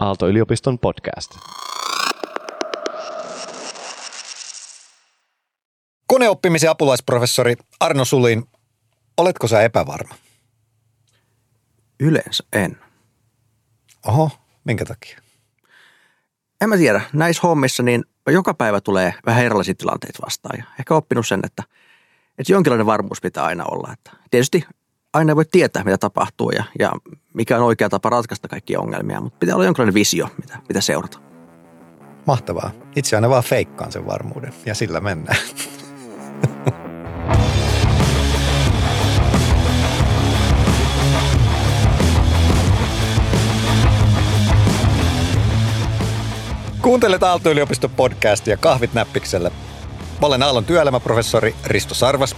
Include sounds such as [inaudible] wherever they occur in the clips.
Aalto-yliopiston podcast. Koneoppimisen apulaisprofessori Arno Sulin, oletko sä epävarma? Yleensä en. Oho, minkä takia? En mä tiedä. Näissä hommissa niin joka päivä tulee vähän erilaisia tilanteita vastaan. Ja ehkä oppinut sen, että, että jonkinlainen varmuus pitää aina olla. Että tietysti aina voi tietää, mitä tapahtuu ja, ja mikä on oikea tapa ratkaista kaikkia ongelmia, mutta pitää olla jonkinlainen visio, mitä, mitä seurata. Mahtavaa. Itse aina vaan feikkaan sen varmuuden ja sillä mennään. [laughs] Kuuntelet Aalto-yliopiston podcastia Kahvit näppiksellä. Mä olen Aallon työelämäprofessori Risto Sarvas.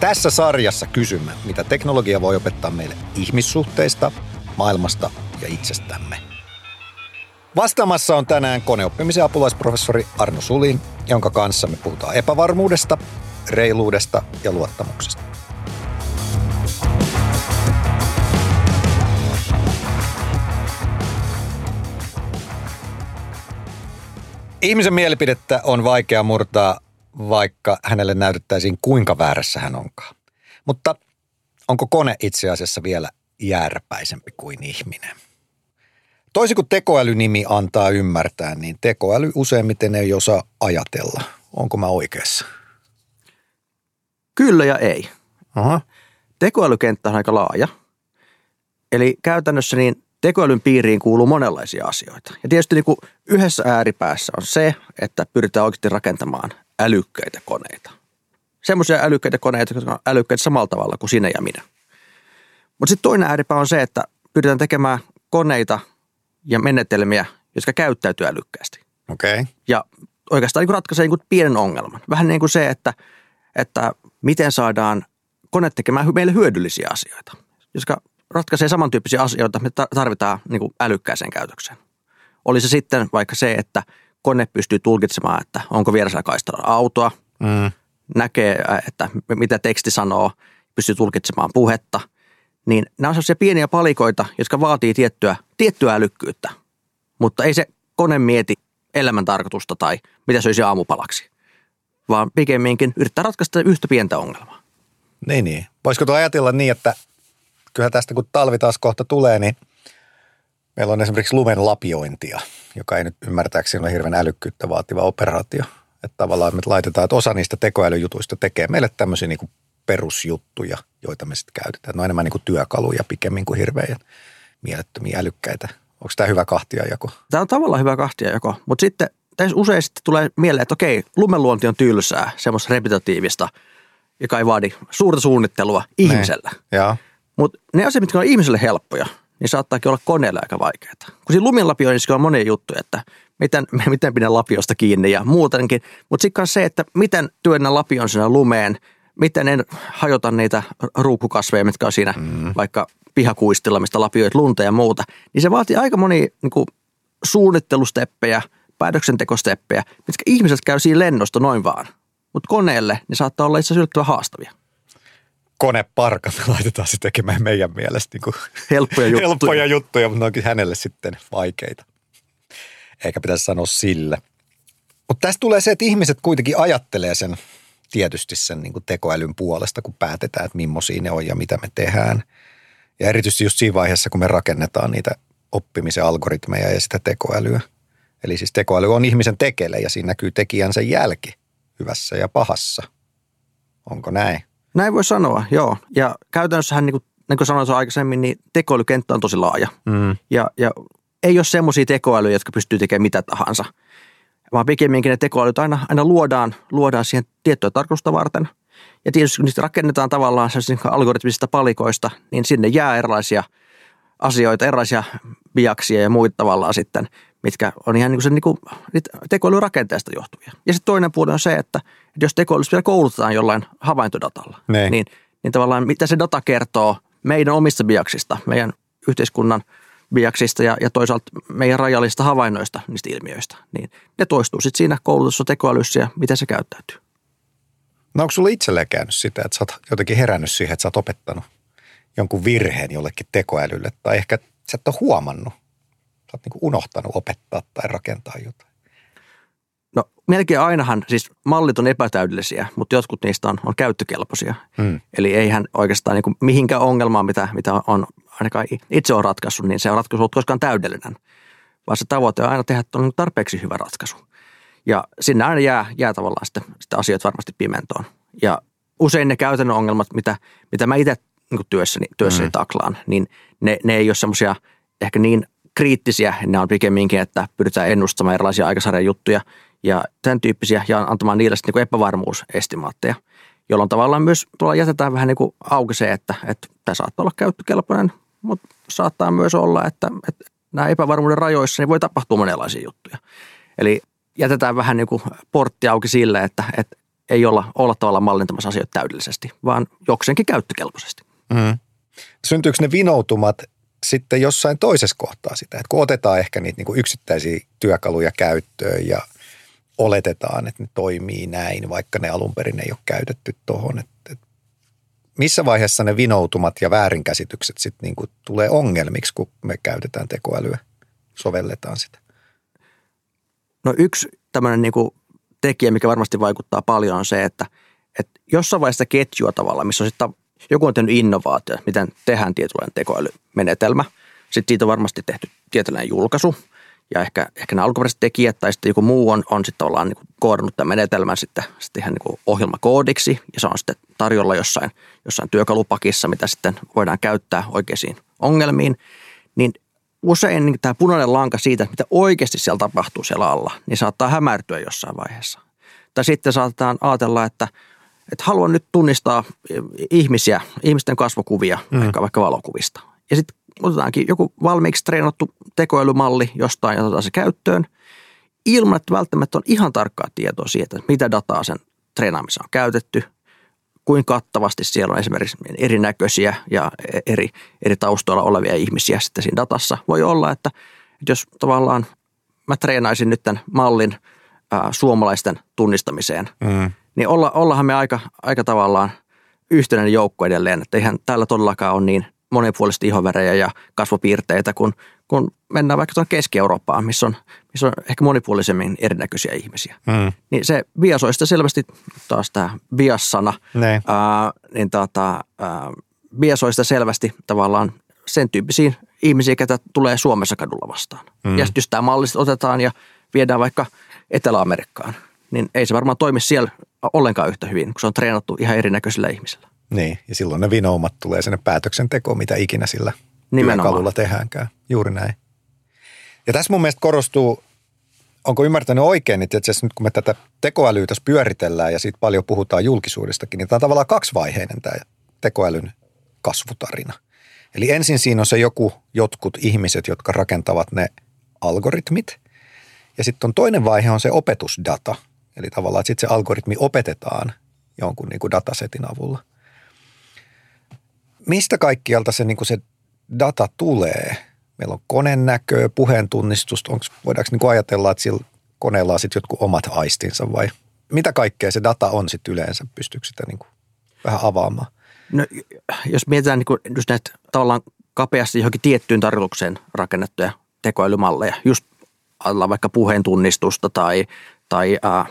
Tässä sarjassa kysymme, mitä teknologia voi opettaa meille ihmissuhteista, maailmasta ja itsestämme. Vastaamassa on tänään koneoppimisen apulaisprofessori Arno Sulin, jonka kanssa me puhutaan epävarmuudesta, reiluudesta ja luottamuksesta. Ihmisen mielipidettä on vaikea murtaa, vaikka hänelle näytettäisiin kuinka väärässä hän onkaan. Mutta onko kone itse asiassa vielä järpäisempi kuin ihminen? Toisin kuin tekoälynimi antaa ymmärtää, niin tekoäly useimmiten ei osaa ajatella. Onko mä oikeassa? Kyllä ja ei. Aha. Tekoälykenttä on aika laaja. Eli käytännössä niin tekoälyn piiriin kuuluu monenlaisia asioita. Ja tietysti niin kuin yhdessä ääripäässä on se, että pyritään oikeasti rakentamaan älykkäitä koneita. Semmoisia älykkäitä koneita, jotka on älykkäitä samalla tavalla kuin sinä ja minä. Mutta sitten toinen ääripää on se, että pyritään tekemään koneita ja menetelmiä, jotka käyttäytyy älykkäästi. Okei. Okay. Ja oikeastaan niin ratkaisee niin pienen ongelman. Vähän niin kuin se, että, että miten saadaan kone tekemään meille hyödyllisiä asioita, jotka ratkaisee samantyyppisiä asioita, mitä tarvitaan niin kuin älykkääseen käytökseen. Oli se sitten vaikka se, että kone pystyy tulkitsemaan, että onko vieressä kaistalla autoa, Mm. näkee, että mitä teksti sanoo, pystyy tulkitsemaan puhetta. Niin nämä on sellaisia pieniä palikoita, jotka vaatii tiettyä, tiettyä älykkyyttä. Mutta ei se kone mieti elämän tarkoitusta tai mitä söisi aamupalaksi, vaan pikemminkin yrittää ratkaista yhtä pientä ongelmaa. Niin, niin. Voisiko tuo ajatella niin, että kyllä tästä kun talvi taas kohta tulee, niin meillä on esimerkiksi lumen lapiointia, joka ei nyt ymmärtääkseni ole hirveän älykkyyttä vaativa operaatio. Että tavallaan me laitetaan, että osa niistä tekoälyjutuista tekee meille tämmöisiä niin kuin perusjuttuja, joita me sitten käytetään. Ne on enemmän niin kuin työkaluja pikemmin kuin hirveän mielettömiä älykkäitä. Onko tämä hyvä kahtiajako? Tämä on tavallaan hyvä kahtiajako, mutta sitten tässä usein sitten tulee mieleen, että okei, lumenluonti on tylsää, semmoista repetitiivista, joka ei vaadi suurta suunnittelua ihmisellä. Joo. Mutta ne asiat, mitkä on ihmiselle helppoja, niin saattaakin olla koneelle aika vaikeita. Kun siinä luminlapioinnissa on monia juttuja, että miten, [laughs] miten pidän lapiosta kiinni ja muutenkin. Mutta sitten se, että miten työnnän lapion sinne lumeen, miten en hajota niitä ruukkukasveja, mitkä on siinä mm. vaikka pihakuistilla, mistä lapioit lunta ja muuta. Niin se vaatii aika moni niin kuin, suunnittelusteppejä, päätöksentekosteppejä, mitkä ihmiset käy siinä lennosta noin vaan. Mutta koneelle ne saattaa olla itse asiassa haastavia. Koneparka me laitetaan se tekemään meidän mielestä niin kuin Helppoja juttuja. helppoja juttuja, mutta ne onkin hänelle sitten vaikeita. Eikä pitäisi sanoa sille. Mutta tästä tulee se, että ihmiset kuitenkin ajattelee sen tietysti sen niin kuin tekoälyn puolesta, kun päätetään, että millaisia ne on ja mitä me tehdään. Ja erityisesti just siinä vaiheessa, kun me rakennetaan niitä oppimisen algoritmeja ja sitä tekoälyä. Eli siis tekoäly on ihmisen tekele ja siinä näkyy tekijänsä jälki hyvässä ja pahassa. Onko näin? Näin voi sanoa, joo. Ja käytännössähän, niin kuin, niin kuin sanoin aikaisemmin, niin tekoälykenttä on tosi laaja. Mm. Ja, ja ei ole semmoisia tekoälyjä, jotka pystyy tekemään mitä tahansa, vaan pikemminkin ne tekoälyt aina, aina luodaan, luodaan siihen tiettyä tarkoitusta varten. Ja tietysti kun niistä rakennetaan tavallaan sellaisista algoritmisista palikoista, niin sinne jää erilaisia asioita, erilaisia biaksia ja muita tavallaan sitten, mitkä on ihan niin kuin se niin kuin, niitä tekoälyn rakenteesta johtuvia. Ja sitten toinen puoli on se, että, että jos tekoälystä vielä koulutetaan jollain havaintodatalla, Niin. niin, niin tavallaan mitä se data kertoo meidän omista biaksista, meidän yhteiskunnan biaksista ja, ja toisaalta meidän rajallisista havainnoista niistä ilmiöistä, niin ne toistuu sitten siinä koulutussa tekoälyssä ja miten se käyttäytyy. No onko sulla itselleen käynyt sitä, että sä oot jotenkin herännyt siihen, että sä oot opettanut jonkun virheen jollekin tekoälylle, tai ehkä sä et ole huomannut, oot niin unohtanut opettaa tai rakentaa jotain? No melkein ainahan, siis mallit on epätäydellisiä, mutta jotkut niistä on, on käyttökelpoisia. Hmm. Eli eihän oikeastaan niin kuin mihinkään ongelmaan, mitä, mitä on ainakaan itse on ratkaissut, niin se on ratkaisu ollut koskaan täydellinen. Vaan se tavoite on aina tehdä tarpeeksi hyvä ratkaisu. Ja sinne aina jää, jää tavallaan sitten, sitten asiat varmasti pimentoon. Ja usein ne käytännön ongelmat, mitä, mitä mä itse niin työssäni, työssäni mm. taklaan, niin ne, ne ei ole semmoisia ehkä niin kriittisiä. Ne on pikemminkin, että pyritään ennustamaan erilaisia aikasarjan juttuja ja tämän tyyppisiä ja antamaan niille sitten niin epävarmuusestimaatteja, jolloin tavallaan myös tuolla jätetään vähän niin kuin auki se, että, että tämä saattaa olla käyttökelpoinen, mutta saattaa myös olla, että, että nämä epävarmuuden rajoissa niin voi tapahtua monenlaisia juttuja. Eli jätetään vähän niin kuin portti auki sille, että, että ei olla, olla tavallaan mallintamassa asioita täydellisesti, vaan jokseenkin käyttökelpoisesti. Mm. Syntyykö ne vinoutumat sitten jossain toisessa kohtaa sitä, että kun otetaan ehkä niitä niin kuin yksittäisiä työkaluja käyttöön ja oletetaan, että ne toimii näin, vaikka ne alun perin ei ole käytetty tuohon, missä vaiheessa ne vinoutumat ja väärinkäsitykset sitten niin kuin tulee ongelmiksi, kun me käytetään tekoälyä, sovelletaan sitä? No yksi tämmöinen niin kuin tekijä, mikä varmasti vaikuttaa paljon, on se, että, että jossain vaiheessa ketjua tavalla, missä on sitten joku on tehnyt innovaatio, miten tehdään tietynlainen tekoälymenetelmä. Sitten siitä on varmasti tehty tietynlainen julkaisu ja ehkä, ehkä nämä alkuperäiset tekijät tai sitten joku muu on, on sitten ollaan niin koodannut tämän menetelmän sitten, sitten ihan niin ohjelmakoodiksi ja se on sitten tarjolla jossain, jossain työkalupakissa, mitä sitten voidaan käyttää oikeisiin ongelmiin. Niin usein niin tämä punainen lanka siitä, mitä oikeasti siellä tapahtuu siellä alla, niin saattaa hämärtyä jossain vaiheessa. Tai sitten saatetaan ajatella, että, että haluan nyt tunnistaa ihmisiä, ihmisten kasvokuvia, mm. vaikka, vaikka valokuvista. Ja sitten otetaankin joku valmiiksi treenattu tekoälymalli jostain ja otetaan se käyttöön, ilman että välttämättä on ihan tarkkaa tietoa siitä, että mitä dataa sen treenaamiseen on käytetty, kuinka kattavasti siellä on esimerkiksi erinäköisiä ja eri, eri taustoilla olevia ihmisiä sitten siinä datassa. Voi olla, että, että jos tavallaan mä treenaisin nyt tämän mallin ää, suomalaisten tunnistamiseen, mm. niin olla, ollahan me aika, aika tavallaan yhtenäinen joukko edelleen, että eihän täällä todellakaan ole niin monipuolisesti ihonvärejä ja kasvopiirteitä, kun, kun mennään vaikka tuonne Keski-Eurooppaan, missä on, missä on ehkä monipuolisemmin erinäköisiä ihmisiä. Mm. Niin se biasoista selvästi, taas tämä biassana, ää, niin tota, ää, biasoista selvästi tavallaan sen tyyppisiä ihmisiä, ketä tulee Suomessa kadulla vastaan. Mm. Ja jos tämä malli otetaan ja viedään vaikka Etelä-Amerikkaan, niin ei se varmaan toimi siellä ollenkaan yhtä hyvin, kun se on treenattu ihan erinäköisillä ihmisillä. Niin, ja silloin ne vinoumat tulee sinne päätöksentekoon, mitä ikinä sillä työkalulla tehdäänkään. Juuri näin. Ja tässä mun mielestä korostuu, onko ymmärtänyt oikein, että itse nyt kun me tätä tekoälyä tässä pyöritellään ja siitä paljon puhutaan julkisuudestakin, niin tämä on tavallaan kaksivaiheinen tämä tekoälyn kasvutarina. Eli ensin siinä on se joku, jotkut ihmiset, jotka rakentavat ne algoritmit. Ja sitten on toinen vaihe on se opetusdata. Eli tavallaan, että sitten se algoritmi opetetaan jonkun niin kuin datasetin avulla. Mistä kaikkialta se, niin kuin se data tulee? Meillä on koneen näköä, puheen tunnistusta. Onko, voidaanko niin ajatella, että sillä koneella on sitten jotkut omat aistinsa vai mitä kaikkea se data on sitten yleensä? Pystyykö sitä niin kuin vähän avaamaan? No, jos mietitään niin kuin just näitä tavallaan kapeasti johonkin tiettyyn tarkoitukseen rakennettuja tekoälymalleja, just vaikka puheen tunnistusta tai, tai äh,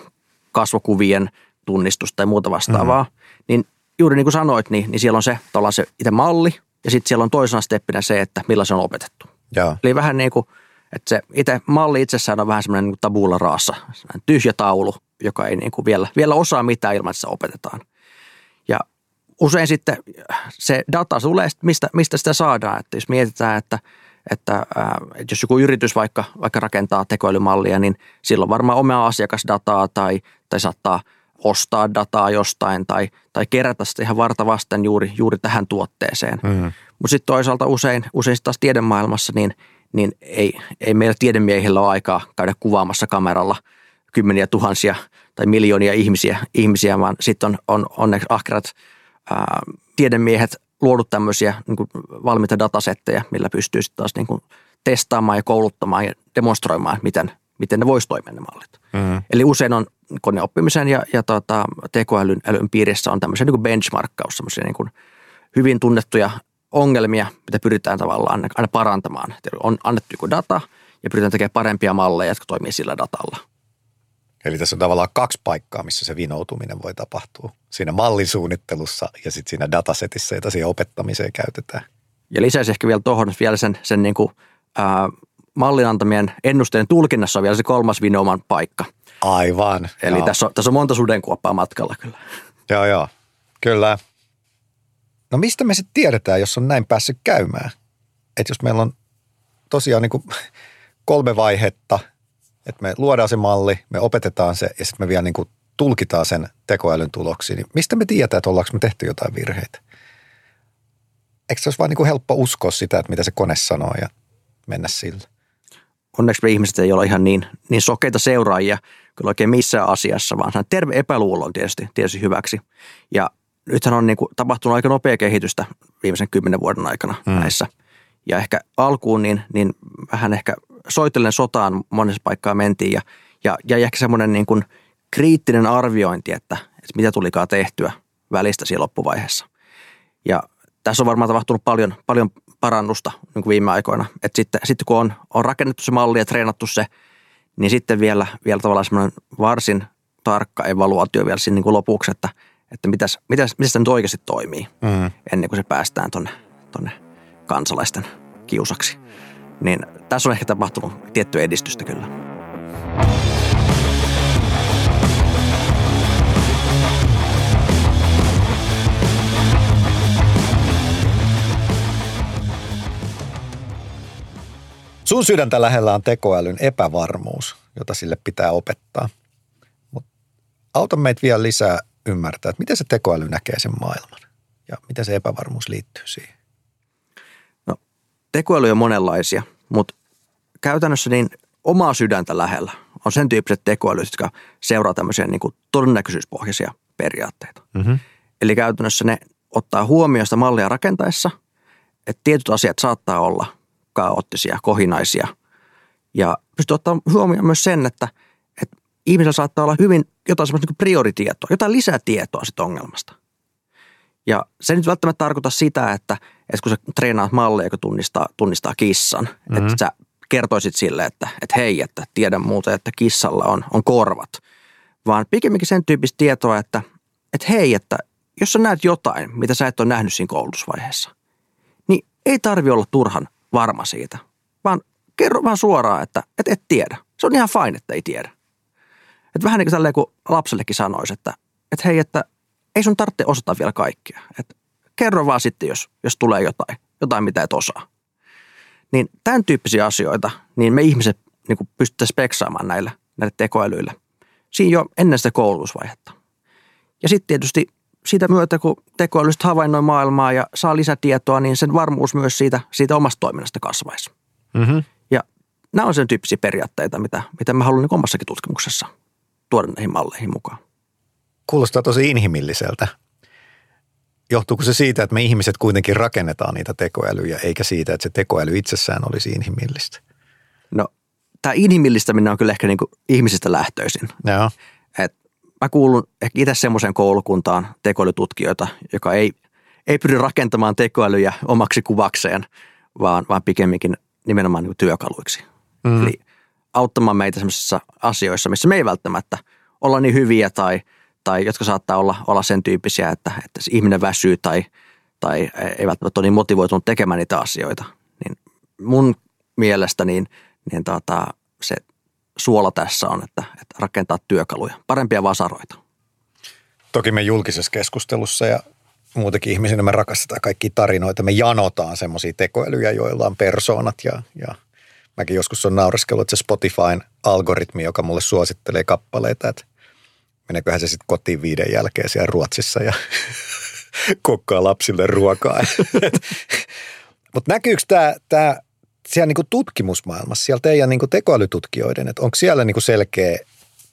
kasvokuvien tunnistusta tai muuta vastaavaa, mm. niin juuri niin kuin sanoit, niin, niin siellä on se, se itse malli ja sitten siellä on toisena steppinä se, että millä se on opetettu. Ja. Eli vähän niin kuin, että se itse malli itsessään on vähän semmoinen niin tabulla raassa, tyhjä taulu, joka ei niin kuin vielä, vielä osaa mitään ilman, että se opetetaan. Ja usein sitten se data tulee, mistä, mistä sitä saadaan. Että jos mietitään, että, että, että jos joku yritys vaikka, vaikka rakentaa tekoälymallia, niin silloin varmaan omaa asiakasdataa tai, tai saattaa – ostaa dataa jostain tai, tai kerätä sitä ihan varta vasten juuri, juuri tähän tuotteeseen. Mm. Mutta sitten toisaalta usein, usein taas tiedemaailmassa niin, niin ei, ei meillä tiedemiehillä ole aikaa käydä kuvaamassa kameralla kymmeniä tuhansia tai miljoonia ihmisiä, ihmisiä vaan sitten on, on onneksi ahkerat ää, tiedemiehet luodut tämmöisiä niin kuin valmiita datasetteja, millä pystyy sitten taas niin kuin testaamaan ja kouluttamaan ja demonstroimaan, miten, miten ne voisi toimia ne mallit. Mm. Eli usein on koneoppimisen ja, ja tota, tekoälyn älyn piirissä on tämmöisiä niin benchmarkkaus, semmoisia niin hyvin tunnettuja ongelmia, mitä pyritään tavallaan aina parantamaan. On annettu joku data ja pyritään tekemään parempia malleja, jotka toimii sillä datalla. Eli tässä on tavallaan kaksi paikkaa, missä se vinoutuminen voi tapahtua. Siinä mallisuunnittelussa ja sitten siinä datasetissä, jota siihen opettamiseen käytetään. Ja lisäisi ehkä vielä tuohon vielä sen, sen niin kuin, ää, mallin antamien ennusteen tulkinnassa on vielä se kolmas vinouman paikka. Aivan. Eli tässä on, tässä on monta sudenkuoppaa matkalla kyllä. Joo, joo. Kyllä. No mistä me sitten tiedetään, jos on näin päässyt käymään? Että jos meillä on tosiaan niin kuin kolme vaihetta, että me luodaan se malli, me opetetaan se ja sitten me vielä niin kuin tulkitaan sen tekoälyn tuloksiin, niin mistä me tiedetään, että ollaanko me tehty jotain virheitä? Eikö se olisi vaan niin kuin helppo uskoa sitä, että mitä se kone sanoo ja mennä sillä? Onneksi me ihmiset ei ole ihan niin, niin sokeita seuraajia kyllä oikein missään asiassa, vaan terve epäluulo on tietysti, tietysti hyväksi. Ja nythän on niin kuin tapahtunut aika nopea kehitystä viimeisen kymmenen vuoden aikana hmm. näissä. Ja ehkä alkuun niin, niin vähän ehkä soitellen sotaan monessa paikkaa mentiin ja, ja, ja ehkä semmoinen niin kuin kriittinen arviointi, että, että mitä tulikaan tehtyä välistä siinä loppuvaiheessa. Ja tässä on varmaan tapahtunut paljon, paljon parannusta niin kuin viime aikoina. Että sitten, sitten kun on, on rakennettu se malli ja treenattu se, niin sitten vielä, vielä tavallaan semmoinen varsin tarkka evaluaatio vielä siinä niin kuin lopuksi, että, että mitäs, mitäs, mitäs tämä nyt oikeasti toimii mm. ennen kuin se päästään tuonne tonne kansalaisten kiusaksi. Niin tässä on ehkä tapahtunut tiettyä edistystä kyllä. Sun sydäntä lähellä on tekoälyn epävarmuus, jota sille pitää opettaa. Mutta auta meitä vielä lisää ymmärtää, että miten se tekoäly näkee sen maailman ja miten se epävarmuus liittyy siihen. No, tekoäly on monenlaisia, mutta käytännössä niin omaa sydäntä lähellä on sen tyyppiset tekoälyt, jotka seuraa tämmöisiä niin kuin todennäköisyyspohjaisia periaatteita. Mm-hmm. Eli käytännössä ne ottaa huomioon sitä mallia rakentaessa, että tietyt asiat saattaa olla – kaoottisia, kohinaisia. Ja pystyy ottaa huomioon myös sen, että, että ihmisellä saattaa olla hyvin jotain semmoista niin prioritietoa, jotain lisätietoa siitä ongelmasta. Ja se nyt välttämättä tarkoita sitä, että, että kun sä treenaat malleja, joka tunnistaa, tunnistaa kissan, mm-hmm. että sä kertoisit sille, että, että hei, että tiedän muuten, että kissalla on, on korvat. Vaan pikemminkin sen tyyppistä tietoa, että, että hei, että jos sä näet jotain, mitä sä et ole nähnyt siinä koulutusvaiheessa, niin ei tarvi olla turhan varma siitä, vaan kerro vaan suoraan, että et, et tiedä. Se on ihan fine, että ei tiedä. Et vähän niin kuin kun lapsellekin sanoisi, että et hei, että ei sun tarvitse osata vielä kaikkea. Et kerro vaan sitten, jos, jos tulee jotain, jotain mitä et osaa. Niin tämän tyyppisiä asioita, niin me ihmiset niin pystytään speksaamaan näillä, näillä tekoälyillä. Siinä jo ennen sitä koulutusvaihetta. Ja sitten tietysti siitä myötä, kun tekoälystä havainnoi maailmaa ja saa lisätietoa, niin sen varmuus myös siitä, siitä omasta toiminnasta kasvaisi. Mm-hmm. Ja nämä on sen tyyppisiä periaatteita, mitä, mitä mä haluan niin omassakin tutkimuksessa tuoda näihin malleihin mukaan. Kuulostaa tosi inhimilliseltä. Johtuuko se siitä, että me ihmiset kuitenkin rakennetaan niitä tekoälyjä, eikä siitä, että se tekoäly itsessään olisi inhimillistä? No, tämä inhimillistäminen on kyllä ehkä niin kuin ihmisistä lähtöisin. Joo. Mä kuulun ehkä itse semmoiseen koulukuntaan tekoälytutkijoita, joka ei, ei pyri rakentamaan tekoälyjä omaksi kuvakseen, vaan, vaan pikemminkin nimenomaan niin työkaluiksi. Mm. Eli auttamaan meitä sellaisissa asioissa, missä me ei välttämättä olla niin hyviä tai, tai jotka saattaa olla, olla sen tyyppisiä, että, että se ihminen väsyy tai, tai ei välttämättä ole niin motivoitunut tekemään niitä asioita. Niin mun mielestä niin, niin tota, se suola tässä on, että, että rakentaa työkaluja, parempia vasaroita. Toki me julkisessa keskustelussa ja muutenkin ihmisinä me rakastetaan kaikki tarinoita. Me janotaan semmoisia tekoälyjä, joilla on persoonat ja, ja mäkin joskus on naureskellut, että se Spotifyn algoritmi, joka mulle suosittelee kappaleita, että meneeköhän se sitten kotiin viiden jälkeen siellä Ruotsissa ja [laughs] kokkaa lapsille ruokaa. [laughs] Mutta näkyykö tämä siellä niin kuin tutkimusmaailmassa, siellä teidän niin kuin tekoälytutkijoiden, että onko siellä niin kuin selkeä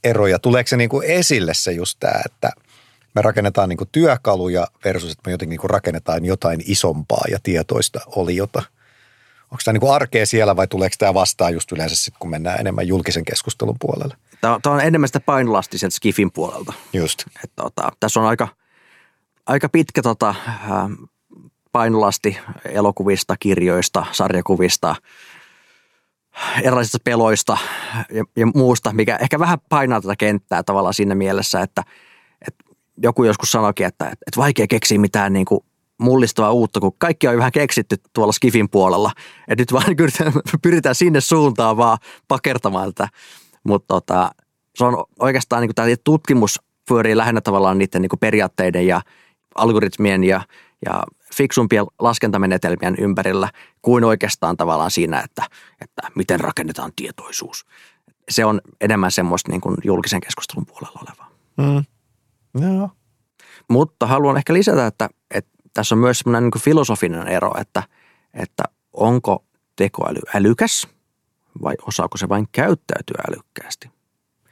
ero ja tuleeko se niin kuin esille se just tämä, että me rakennetaan niin kuin työkaluja versus, että me jotenkin niin kuin rakennetaan jotain isompaa ja tietoista oliota. Onko tämä niin kuin arkea siellä vai tuleeko tämä vastaan just yleensä sitten, kun mennään enemmän julkisen keskustelun puolelle? Tämä on enemmän sitä painolastia Skifin puolelta. Just. Että, tota, tässä on aika, aika pitkä tota, painolasti elokuvista, kirjoista, sarjakuvista, erilaisista peloista ja, ja muusta, mikä ehkä vähän painaa tätä kenttää tavallaan siinä mielessä, että, että joku joskus sanoikin, että, että vaikea keksiä mitään niin kuin mullistavaa uutta, kun kaikki on vähän keksitty tuolla Skifin puolella. että nyt vaan [laughs] pyritään sinne suuntaan vaan pakertamaan tätä. Mutta tota, se on oikeastaan niin tämä tutkimus pyörii lähinnä tavallaan niiden niin periaatteiden ja algoritmien ja, ja fiksumpien laskentamenetelmien ympärillä kuin oikeastaan tavallaan siinä, että, että miten rakennetaan tietoisuus. Se on enemmän semmoista niin kuin julkisen keskustelun puolella olevaa. Mm. Joo. Mutta haluan ehkä lisätä, että, että tässä on myös semmoinen niin filosofinen ero, että, että onko tekoäly älykäs vai osaako se vain käyttäytyä älykkäästi.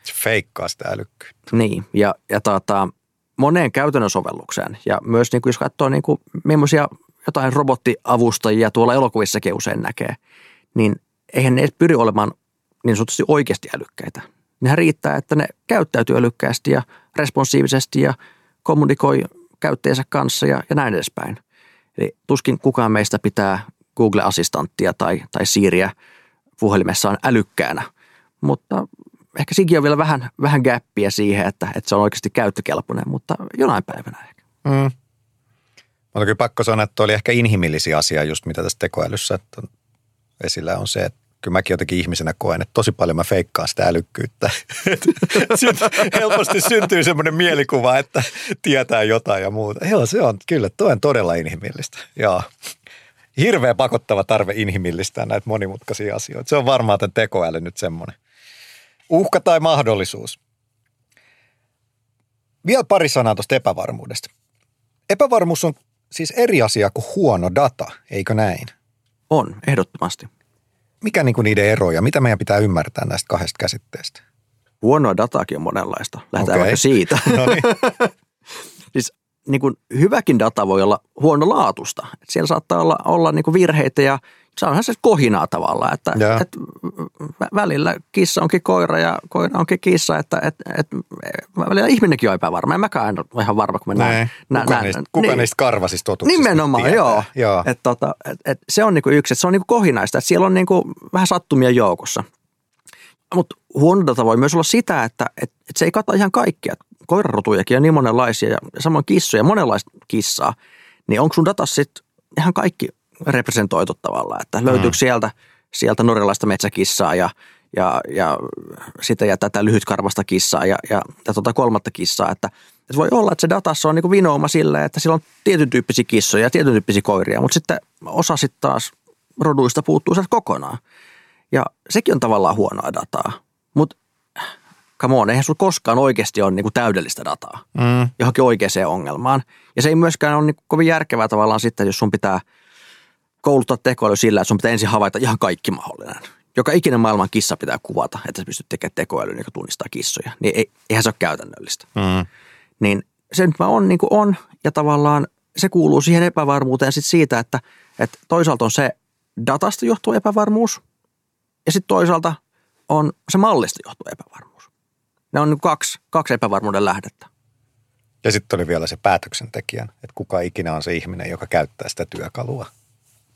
Se feikkaa sitä älykkyyttä. Niin, ja, ja tota, moneen käytännön sovellukseen. Ja myös niin kuin jos katsoo niin kuin, millaisia jotain robottiavustajia tuolla elokuvissakin usein näkee, niin eihän ne edes pyri olemaan niin sanotusti oikeasti älykkäitä. Nehän riittää, että ne käyttäytyy älykkäästi ja responsiivisesti ja kommunikoi käyttäjänsä kanssa ja, ja näin edespäin. Eli tuskin kukaan meistä pitää Google-assistanttia tai, tai Siriä puhelimessaan älykkäänä, mutta ehkä siinkin on vielä vähän, vähän gäppiä siihen, että, että se on oikeasti käyttökelpoinen, mutta jonain päivänä ehkä. Mm. Mutta kyllä pakko sanoa, että oli ehkä inhimillisiä asia just mitä tässä tekoälyssä että esillä on se, että kyllä mäkin jotenkin ihmisenä koen, että tosi paljon mä feikkaan sitä älykkyyttä. [laughs] helposti syntyy semmoinen mielikuva, että tietää jotain ja muuta. Joo, se on kyllä, tuo on todella inhimillistä. Joo. Hirveä pakottava tarve inhimillistää näitä monimutkaisia asioita. Se on varmaan tämän tekoäly nyt semmoinen. Uhka tai mahdollisuus? Vielä pari sanaa tuosta epävarmuudesta. Epävarmuus on siis eri asia kuin huono data, eikö näin? On, ehdottomasti. Mikä niin kuin niiden eroja? Mitä meidän pitää ymmärtää näistä kahdesta käsitteestä? Huonoa dataakin on monenlaista. Lähdetään okay. vaikka siitä. [laughs] No niin. [laughs] siis niin kuin hyväkin data voi olla huonolaatusta. Siellä saattaa olla, olla niin kuin virheitä ja se onhan se kohinaa tavallaan, että, että välillä kissa onkin koira ja koira onkin kissa, että, että, että välillä ihminenkin on epävarma. En mäkään ole ihan varma, kun mä näen. Kuka, näen, niistä, kuka niin, niistä karvasista totuuksista Nimenomaan, tietää. joo. joo. Et, tota, et, et, se on niinku yksi, että se on niinku kohinaista, että siellä on niinku vähän sattumia joukossa. Mutta huono data voi myös olla sitä, että et, et se ei kata ihan kaikkia. Koirarotujakin on niin monenlaisia ja samoin kissoja, monenlaista kissaa. Niin onko sun datas sitten ihan kaikki representoitu tavallaan, että löytyykö mm. sieltä, sieltä norjalaista metsäkissaa ja, ja, ja sitä ja tätä lyhytkarvasta kissaa ja, ja, ja tuota kolmatta kissaa, että, että voi olla, että se datassa on niin vinouma sille, että sillä on tietyn tyyppisiä kissoja ja tietyn tyyppisiä koiria, mutta sitten osa sitten taas roduista puuttuu sieltä kokonaan. Ja sekin on tavallaan huonoa dataa, mutta come on, eihän sulla koskaan oikeasti ole niin kuin täydellistä dataa mm. johonkin oikeaan ongelmaan. Ja se ei myöskään ole niin kovin järkevää tavallaan sitten, jos sun pitää – kouluttaa tekoäly sillä, että sun pitää ensin havaita ihan kaikki mahdollinen. Joka ikinen maailman kissa pitää kuvata, että sä pystyt tekemään tekoälyn, joka tunnistaa kissoja. Niin ei, eihän se ole käytännöllistä. Mm. Niin se nyt on niin kuin on, ja tavallaan se kuuluu siihen epävarmuuteen sit siitä, että, että toisaalta on se datasta johtuva epävarmuus, ja sitten toisaalta on se mallista johtuva epävarmuus. Ne on niin kaksi, kaksi epävarmuuden lähdettä. Ja sitten oli vielä se päätöksentekijän, että kuka ikinä on se ihminen, joka käyttää sitä työkalua –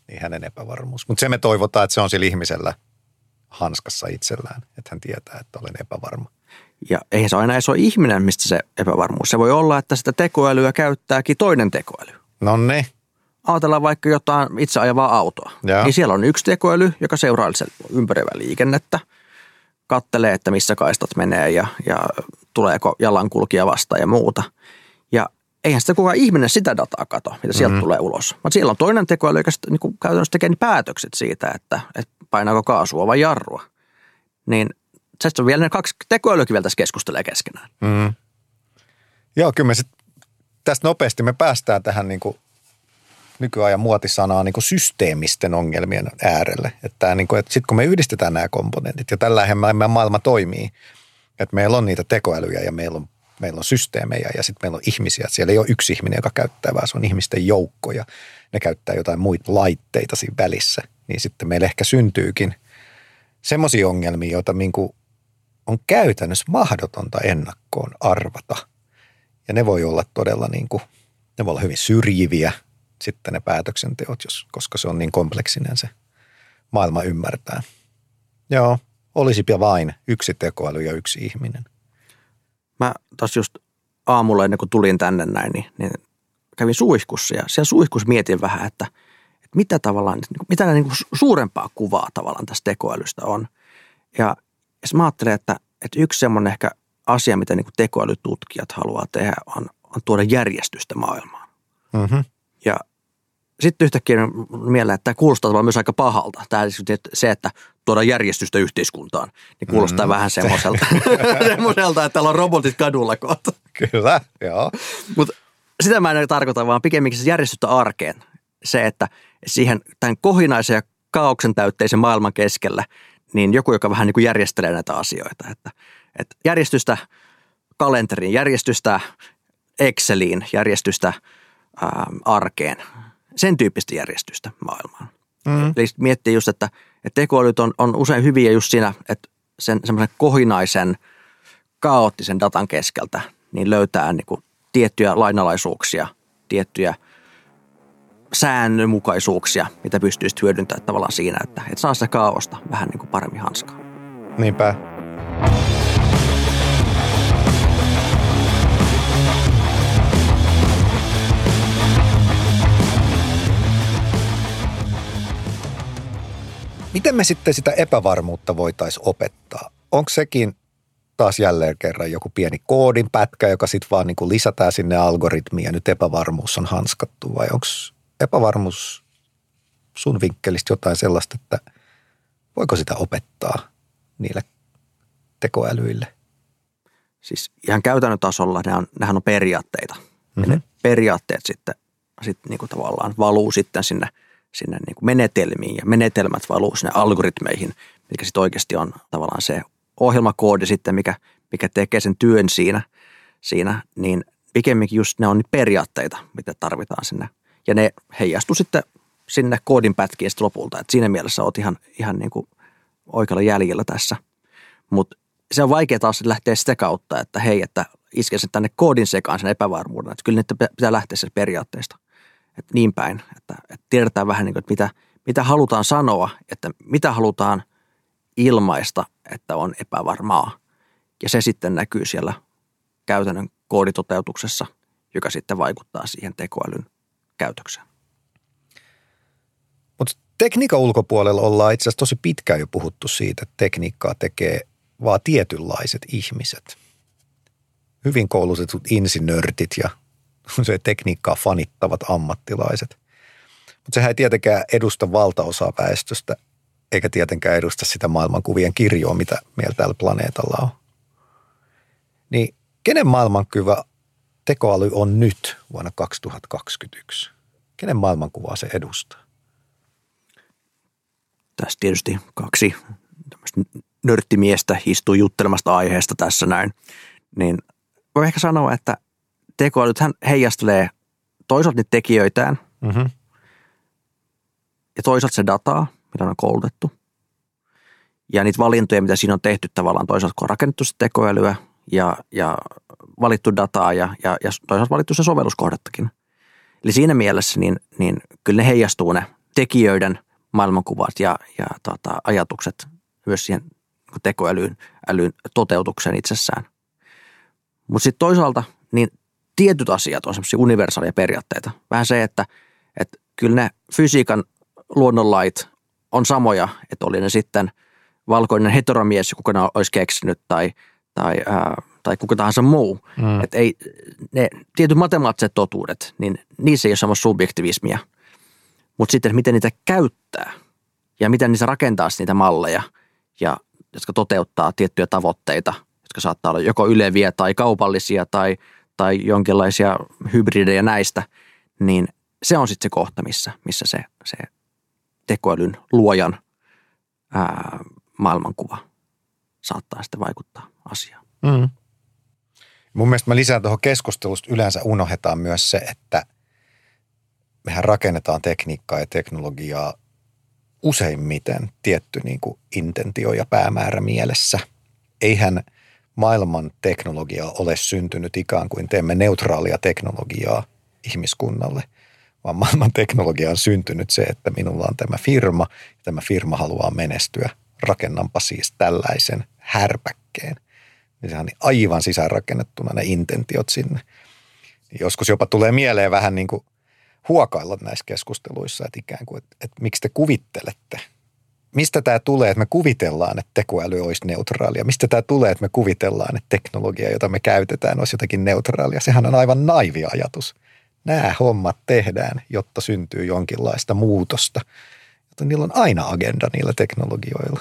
niin hänen epävarmuus. Mutta se me toivotaan, että se on sillä ihmisellä hanskassa itsellään, että hän tietää, että olen epävarma. Ja eihän se aina edes ole ihminen, mistä se epävarmuus. Se voi olla, että sitä tekoälyä käyttääkin toinen tekoäly. No ne. Ajatellaan vaikka jotain itse ajavaa autoa. Ja. Niin siellä on yksi tekoäly, joka seuraa ympäröivää liikennettä, kattelee, että missä kaistat menee ja, ja tuleeko jalankulkija vastaan ja muuta – eihän sitä kukaan ihminen sitä dataa kato, mitä sieltä mm-hmm. tulee ulos. Mutta siellä on toinen tekoäly, joka sitten, niin käytännössä tekee päätökset siitä, että, että painaako kaasua vai jarrua. Niin se on vielä ne kaksi tekoälyäkin vielä tässä keskustelee keskenään. Mm. Joo, kyllä me sit, tästä nopeasti me päästään tähän niin kuin nykyajan muotisanaa niin kuin systeemisten ongelmien äärelle. Että, niin kuin, että sitten kun me yhdistetään nämä komponentit ja tällä maailma toimii, että meillä on niitä tekoälyjä ja meillä on meillä on systeemejä ja sitten meillä on ihmisiä. Siellä ei ole yksi ihminen, joka käyttää, vaan se on ihmisten joukko ja ne käyttää jotain muita laitteita siinä välissä. Niin sitten meillä ehkä syntyykin semmoisia ongelmia, joita niin kuin on käytännössä mahdotonta ennakkoon arvata. Ja ne voi olla todella niin kuin, ne voi olla hyvin syrjiviä sitten ne päätöksenteot, jos, koska se on niin kompleksinen se maailma ymmärtää. Joo, olisipa vain yksi tekoäly ja yksi ihminen. Mä taas just aamulla ennen kuin tulin tänne näin, niin, niin kävin suihkussa ja siellä suihkussa mietin vähän, että, että mitä tavallaan, mitä niin kuin suurempaa kuvaa tavallaan tästä tekoälystä on. Ja, ja mä ajattelen, että, että yksi semmoinen ehkä asia, mitä niin kuin tekoälytutkijat haluaa tehdä, on, on tuoda järjestystä maailmaan. Mm-hmm. Ja sitten yhtäkkiä mieleen, että tämä kuulostaa myös aika pahalta. Tämä se, että tuodaan järjestystä yhteiskuntaan, niin kuulostaa mm. vähän semmoiselta, [laughs] semmoiselta, että täällä on robotit kadulla kohta. Kyllä, joo. Mutta sitä mä en tarkoita, vaan pikemminkin se järjestystä arkeen. Se, että siihen tämän kohinaisen ja kaauksen täytteisen maailman keskellä, niin joku, joka vähän niin kuin järjestelee näitä asioita. Että, että järjestystä kalenteriin, järjestystä Exceliin, järjestystä ää, arkeen – sen tyyppistä järjestystä maailmaan. Mm. Eli miettii just, että, että tekoälyt on, on usein hyviä just siinä, että sen semmoisen kohinaisen, kaoottisen datan keskeltä niin löytää niin kuin tiettyjä lainalaisuuksia, tiettyjä säännönmukaisuuksia, mitä pystyisi hyödyntämään tavallaan siinä, että, että saa sitä kaaosta vähän niin kuin paremmin hanskaa. Niinpä. Miten me sitten sitä epävarmuutta voitaisiin opettaa? Onko sekin taas jälleen kerran joku pieni koodin pätkä, joka sitten vaan niin kuin lisätään sinne algoritmiin ja nyt epävarmuus on hanskattu vai onko epävarmuus sun vinkkelistä jotain sellaista, että voiko sitä opettaa niille tekoälyille? Siis ihan käytännön tasolla ne on, nehän on periaatteita. Mm-hmm. Ja ne mhm. periaatteet sitten, sitten niin kuin tavallaan valuu sitten sinne – sinne niin kuin menetelmiin ja menetelmät valuu sinne algoritmeihin, mikä sitten oikeasti on tavallaan se ohjelmakoodi sitten, mikä, mikä tekee sen työn siinä, siinä, niin pikemminkin just ne on niitä periaatteita, mitä tarvitaan sinne. Ja ne heijastuu sitten sinne koodin pätkiin sitten lopulta. Et siinä mielessä olet ihan, ihan niin kuin oikealla jäljellä tässä. Mutta se on vaikea taas lähteä sitä kautta, että hei, että isken sen tänne koodin sekaan sen epävarmuuden. Että kyllä niitä pitää lähteä sen periaatteesta että niin päin, että, että tiedetään vähän niin kuin, että mitä, mitä halutaan sanoa, että mitä halutaan ilmaista, että on epävarmaa. Ja se sitten näkyy siellä käytännön kooditoteutuksessa, joka sitten vaikuttaa siihen tekoälyn käytökseen. Mutta tekniikan ulkopuolella ollaan itse asiassa tosi pitkään jo puhuttu siitä, että tekniikkaa tekee vaan tietynlaiset ihmiset. Hyvin koulutetut insinörtit ja se tekniikkaa fanittavat ammattilaiset. Mutta sehän ei tietenkään edusta valtaosaa väestöstä, eikä tietenkään edusta sitä maailmankuvien kirjoa, mitä meillä täällä planeetalla on. Niin kenen maailmankuva tekoäly on nyt vuonna 2021? Kenen maailmankuvaa se edustaa? Tässä tietysti kaksi nörttimiestä istuu juttelemasta aiheesta tässä näin. Niin voi ehkä sanoa, että tekoälythän heijastelee toisaalta niitä tekijöitään mm-hmm. ja toisaalta se dataa, mitä on koulutettu. Ja niitä valintoja, mitä siinä on tehty tavallaan toisaalta, kun on rakennettu sitä tekoälyä ja, ja valittu dataa ja, ja, ja toisaalta valittu se sovelluskohdattakin. Eli siinä mielessä niin, niin kyllä ne heijastuu ne tekijöiden maailmankuvat ja, ja tota, ajatukset myös siihen tekoälyyn älyyn toteutukseen itsessään. Mutta sitten toisaalta niin tietyt asiat on semmoisia universaaleja periaatteita. Vähän se, että, että kyllä ne fysiikan luonnonlait on samoja, että oli ne sitten valkoinen heteromies, kuka ne olisi keksinyt, tai, tai, ää, tai kuka tahansa muu. Mm. Että ei, ne tietyt matemaattiset totuudet, niin niissä ei ole samassa subjektivismia. Mutta sitten, miten niitä käyttää ja miten niitä rakentaa niitä malleja, ja, jotka toteuttaa tiettyjä tavoitteita, jotka saattaa olla joko yleviä tai kaupallisia tai – tai jonkinlaisia hybridejä näistä, niin se on sitten se kohta, missä, missä se, se tekoälyn luojan ää, maailmankuva saattaa sitten vaikuttaa asiaan. Mm. Mun mielestä mä lisään tuohon keskustelusta yleensä unohdetaan myös se, että mehän rakennetaan tekniikkaa ja teknologiaa useimmiten tietty niin kuin intentio ja päämäärä mielessä. Eihän – maailman teknologia ole syntynyt ikään kuin teemme neutraalia teknologiaa ihmiskunnalle, vaan maailman teknologia on syntynyt se, että minulla on tämä firma ja tämä firma haluaa menestyä rakennanpa siis tällaisen härpäkkeen. Niin sehän on aivan sisäänrakennettuna ne intentiot sinne. Joskus jopa tulee mieleen vähän niin kuin huokailla näissä keskusteluissa, että ikään kuin, että, että miksi te kuvittelette – mistä tämä tulee, että me kuvitellaan, että tekoäly olisi neutraalia? Mistä tämä tulee, että me kuvitellaan, että teknologia, jota me käytetään, olisi jotakin neutraalia? Sehän on aivan naivi ajatus. Nämä hommat tehdään, jotta syntyy jonkinlaista muutosta. Jotta niillä on aina agenda niillä teknologioilla.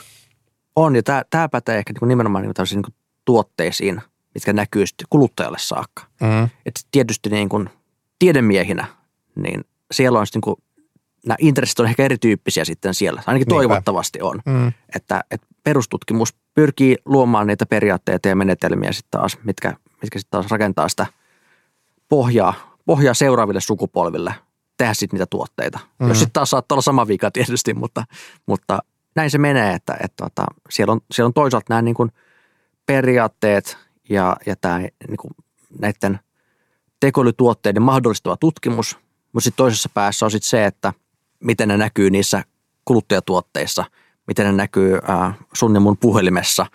On, ja tämä, tämä pätee ehkä niin nimenomaan niin kuin niin tuotteisiin, mitkä näkyy kuluttajalle saakka. Mm. Et tietysti niin kuin tiedemiehinä, niin siellä on niin kuin nämä intressit on ehkä erityyppisiä sitten siellä. Ainakin Niinpä. toivottavasti on. Mm. Että, että perustutkimus pyrkii luomaan niitä periaatteita ja menetelmiä sitten taas, mitkä, mitkä sitten taas rakentaa sitä pohjaa, pohjaa seuraaville sukupolville tehdä sitten niitä tuotteita. Mm. Jos sitten taas saattaa olla sama vika tietysti, mutta, mutta näin se menee, että, että, että tota, siellä, on, siellä on toisaalta nämä niin kuin periaatteet ja, ja tämä niin kuin näiden tekoälytuotteiden mahdollistava tutkimus, mutta sitten toisessa päässä on sitten se, että – miten ne näkyy niissä kuluttajatuotteissa, miten ne näkyy äh, sun ja mun puhelimessa,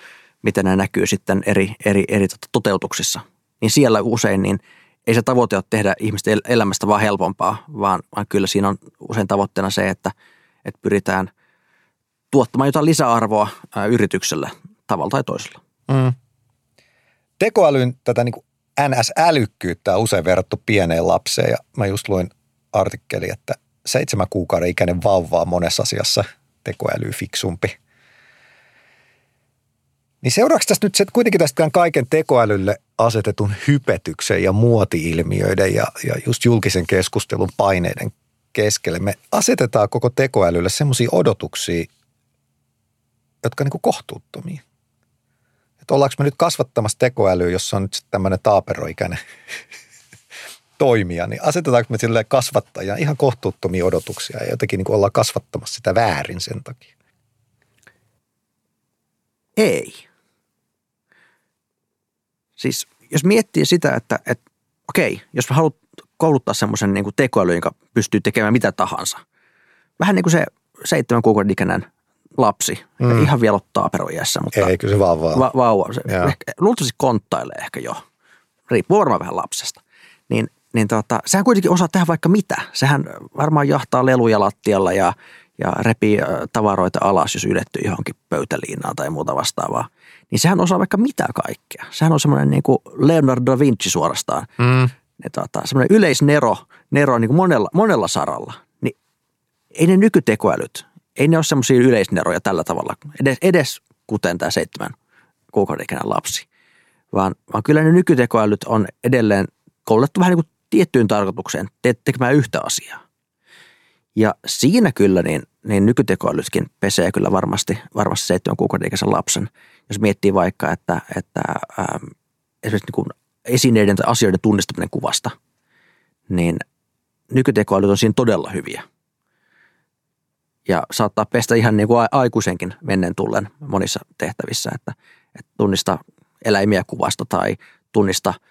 miten ne näkyy sitten eri, eri, eri tota toteutuksissa. Niin siellä usein niin ei se tavoite ole tehdä ihmisten elämästä vaan helpompaa, vaan, vaan kyllä siinä on usein tavoitteena se, että, että pyritään tuottamaan jotain lisäarvoa ää, yritykselle tavalla tai toisella. Mm. Tekoälyn tätä niin NS-älykkyyttä on usein verrattu pieneen lapseen ja mä just luin artikkeli, että seitsemän kuukauden ikäinen vauva on monessa asiassa tekoäly fiksumpi. Niin seuraavaksi tästä nyt se, että kuitenkin tästä kaiken tekoälylle asetetun hypetyksen ja muoti-ilmiöiden ja, ja just julkisen keskustelun paineiden keskelle me asetetaan koko tekoälylle semmoisia odotuksia, jotka on niin kohtuuttomia. Että ollaanko me nyt kasvattamassa tekoälyä, jossa on nyt tämmöinen taaperoikäinen toimia, niin asetetaanko me sille kasvattajan ihan kohtuuttomia odotuksia ja jotenkin niin kuin ollaan kasvattamassa sitä väärin sen takia? Ei. Siis jos miettii sitä, että, että okei, jos haluat kouluttaa semmoisen niin tekoäly, joka pystyy tekemään mitä tahansa. Vähän niin kuin se seitsemän kuukauden ikäinen lapsi. Mm. Ihan vielä ottaa peroiässä, mutta... Ei, kyllä se vauva va- vauva. Se ehkä, luultavasti konttailee ehkä jo. Riippuu varmaan vähän lapsesta. Niin niin tota, sehän kuitenkin osaa tehdä vaikka mitä. Sehän varmaan jahtaa leluja lattialla ja, ja repii tavaroita alas, jos yletty johonkin pöytäliinaan tai muuta vastaavaa. Niin sehän osaa vaikka mitä kaikkea. Sehän on semmoinen niin kuin Leonardo da Vinci suorastaan. Mm. tota, semmoinen yleisnero nero niin kuin monella, monella saralla. Niin ei ne nykytekoälyt, ei ne ole semmoisia yleisneroja tällä tavalla, edes, edes kuten tämä seitsemän kuukauden lapsi. Vaan, vaan kyllä ne nykytekoälyt on edelleen koulutettu vähän niin kuin tiettyyn tarkoitukseen tekemään yhtä asiaa. Ja siinä kyllä niin, niin nykytekoälytkin pesee kyllä varmasti, varmasti seitsemän kuukauden ikäisen lapsen. Jos miettii vaikka, että, että ähm, esimerkiksi niin kuin esineiden tai asioiden tunnistaminen kuvasta, niin nykytekoälyt on siinä todella hyviä. Ja saattaa pestä ihan niin kuin aikuisenkin menneen tullen monissa tehtävissä, että, että tunnista eläimiä kuvasta tai tunnista –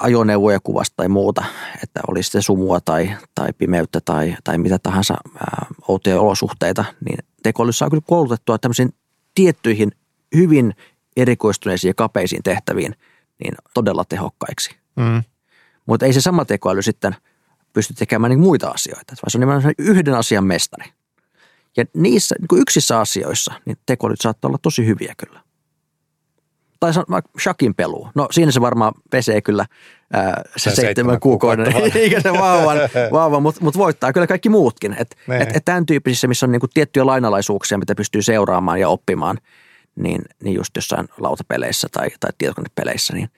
ajoneuvoja kuvasta tai muuta, että olisi se sumua tai, tai pimeyttä tai, tai mitä tahansa ää, outoja olosuhteita, niin tekoäly saa kyllä koulutettua tämmöisiin tiettyihin hyvin erikoistuneisiin ja kapeisiin tehtäviin niin todella tehokkaiksi. Mm. Mutta ei se sama tekoäly sitten pysty tekemään niin muita asioita, vaan se on nimenomaan yhden asian mestari. Ja niissä niin yksissä asioissa niin tekoälyt saattaa olla tosi hyviä kyllä tai shakin peluu. No siinä se varmaan pesee kyllä ää, se, se seitsemän kuukauden, [laughs] eikä se vauvan, [laughs] vauvan mutta mut voittaa kyllä kaikki muutkin. Että niin. et, et tämän tyyppisissä, missä on niinku tiettyjä lainalaisuuksia, mitä pystyy seuraamaan ja oppimaan, niin, niin just jossain lautapeleissä tai, tai tietokonepeleissä, niin,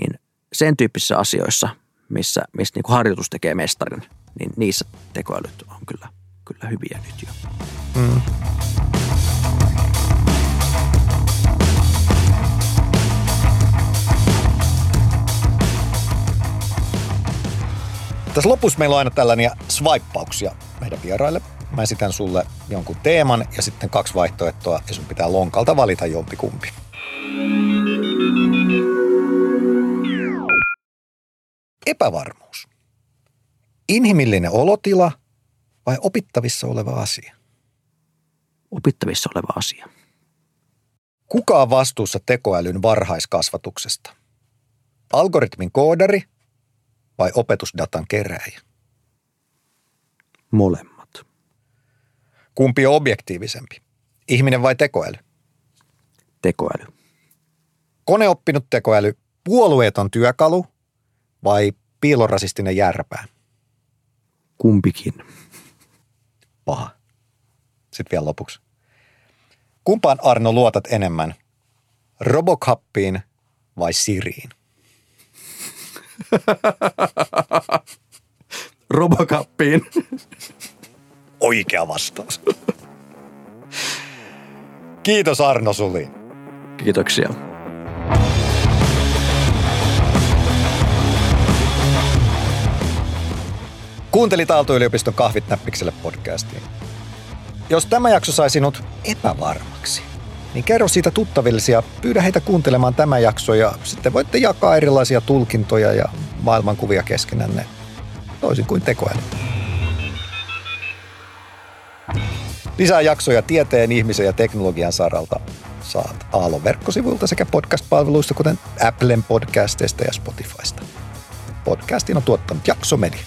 niin sen tyyppisissä asioissa, missä, missä niinku harjoitus tekee mestarin, niin niissä tekoälyt on kyllä, kyllä hyviä nyt jo. Mm. Tässä lopussa meillä on aina tällaisia swipeauksia meidän vieraille. Mä esitän sulle jonkun teeman ja sitten kaksi vaihtoehtoa ja sun pitää lonkalta valita jompikumpi. Epävarmuus. Inhimillinen olotila vai opittavissa oleva asia? opittavissa oleva asia. Kuka on vastuussa tekoälyn varhaiskasvatuksesta? Algoritmin koodari vai opetusdatan keräjä? Molemmat. Kumpi on objektiivisempi? Ihminen vai tekoäly? Tekoäly. Koneoppinut tekoäly, puolueeton työkalu vai piilorasistinen järpää? Kumpikin. Paha. Sitten vielä lopuksi. Kumpaan Arno luotat enemmän? Robocappiin vai Siriin? [laughs] Robocappiin. Oikea vastaus. Kiitos Arno Suli. Kiitoksia. Kuuntelit Aalto-yliopiston kahvit näppikselle podcastiin. Jos tämä jakso sai sinut epävarmaksi, niin kerro siitä tuttavillesi ja pyydä heitä kuuntelemaan tämä jakso ja sitten voitte jakaa erilaisia tulkintoja ja maailmankuvia keskenänne, toisin kuin tekoäly. Lisää jaksoja tieteen, ihmisen ja teknologian saralta saat Aallon verkkosivuilta sekä podcast-palveluista, kuten Applen podcasteista ja Spotifysta. Podcastin on tuottanut Jakso Media.